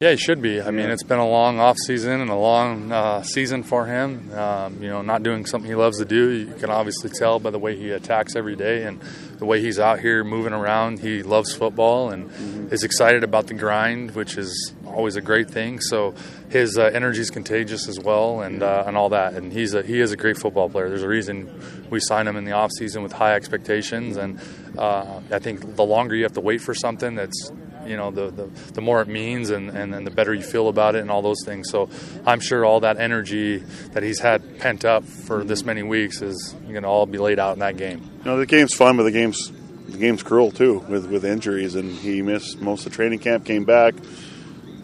Yeah, he should be. I mean, it's been a long off season and a long uh, season for him. Um, you know, not doing something he loves to do. You can obviously tell by the way he attacks every day and the way he's out here moving around. He loves football and mm-hmm. is excited about the grind, which is always a great thing. So his uh, energy is contagious as well, and uh, and all that. And he's a, he is a great football player. There's a reason we signed him in the off season with high expectations, and uh, I think the longer you have to wait for something that's you know the, the, the more it means and, and, the better you feel about it and all those things. So i'm sure all that energy that he's had pent up for this many weeks is going to all be laid out in that game. You know the game's fun but the game's the game's cruel too with, with injuries. And he missed most of training camp came back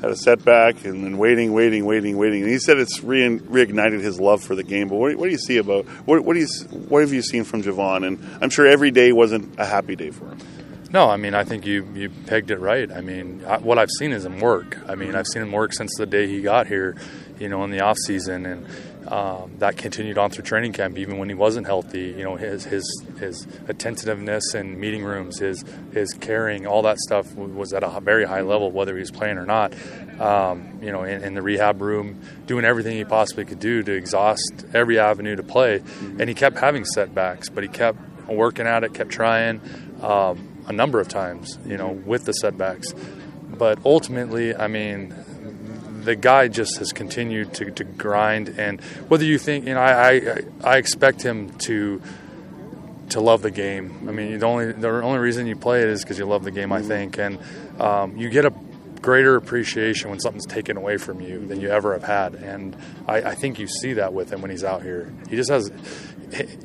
had a setback and then waiting waiting waiting waiting. And he said it's re- reignited his love for the game. But what, what do you see about what, what, do you, what have you seen from javon? And i'm sure every day wasn't a happy day for him no, I mean I think you you pegged it right. I mean I, what I've seen is him work. I mean I've seen him work since the day he got here, you know, in the off season, and um, that continued on through training camp, even when he wasn't healthy. You know, his his his attentiveness in meeting rooms, his his caring, all that stuff was at a very high level, whether he was playing or not. Um, you know, in, in, the rehab room, doing everything he possibly could do to exhaust every avenue to play, and he kept having setbacks, but he kept working at it, kept trying. Um, a number of times, you know, with the setbacks. But ultimately, I mean, the guy just has continued to, to grind. And whether you think, you know, I, I, I expect him to to love the game. I mean, the only the only reason you play it is because you love the game, I think, and um, you get a greater appreciation when something's taken away from you than you ever have had. And I, I think you see that with him when he's out here. He just has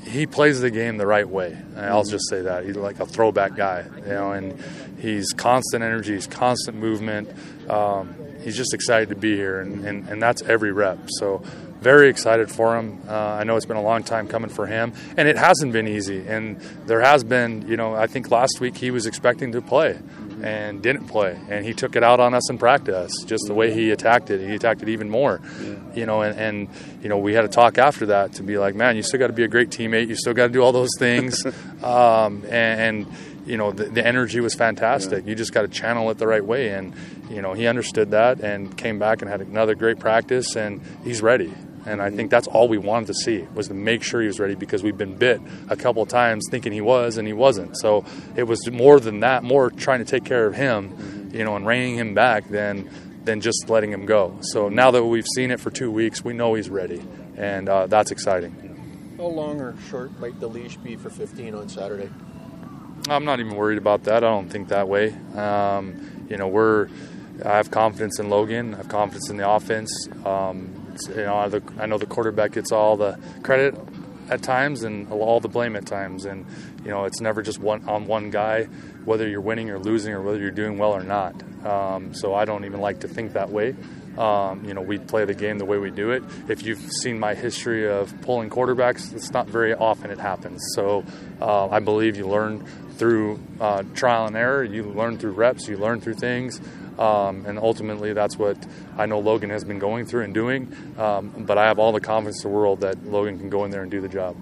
he plays the game the right way. I'll just say that he's like a throwback guy, you know, and he's constant energy, he's constant movement. Um, he's just excited to be here, and, and, and that's every rep. So very excited for him. Uh, I know it's been a long time coming for him, and it hasn't been easy. And there has been, you know, I think last week he was expecting to play and didn't play, and he took it out on us in practice. Just the way he attacked it, he attacked it even more. Yeah. You know, and, and you know we had a talk after that to be like, man, you still got to be a great teammate. You still got to do all those things, um, and, and, you know the, the, energy was fantastic. Yeah. You just got to channel it the right way, and you know he understood that and came back and had another great practice, and he's ready. And I think that's all we wanted to see was to make sure he was ready because we've been bit a couple of times thinking he was and he wasn't. So it was more than that, more trying to take care of him, you know, and reining him back than than just letting him go. So now that we've seen it for two weeks, we know he's ready, and uh, that's exciting. How long or short might the leash be for 15 on Saturday? I'm not even worried about that. I don't think that way. Um, you know, we're I have confidence in Logan. I have confidence in the offense. Um, you know, I know the quarterback gets all the credit at times and all the blame at times, and you know, it's never just one on one guy, whether you're winning or losing or whether you're doing well or not. Um, so I don't even like to think that way. Um, you know, we play the game the way we do it. If you've seen my history of pulling quarterbacks, it's not very often it happens. So uh, I believe you learn through uh, trial and error. You learn through reps. You learn through things. Um, and ultimately, that's what I know Logan has been going through and doing. Um, but I have all the confidence in the world that Logan can go in there and do the job.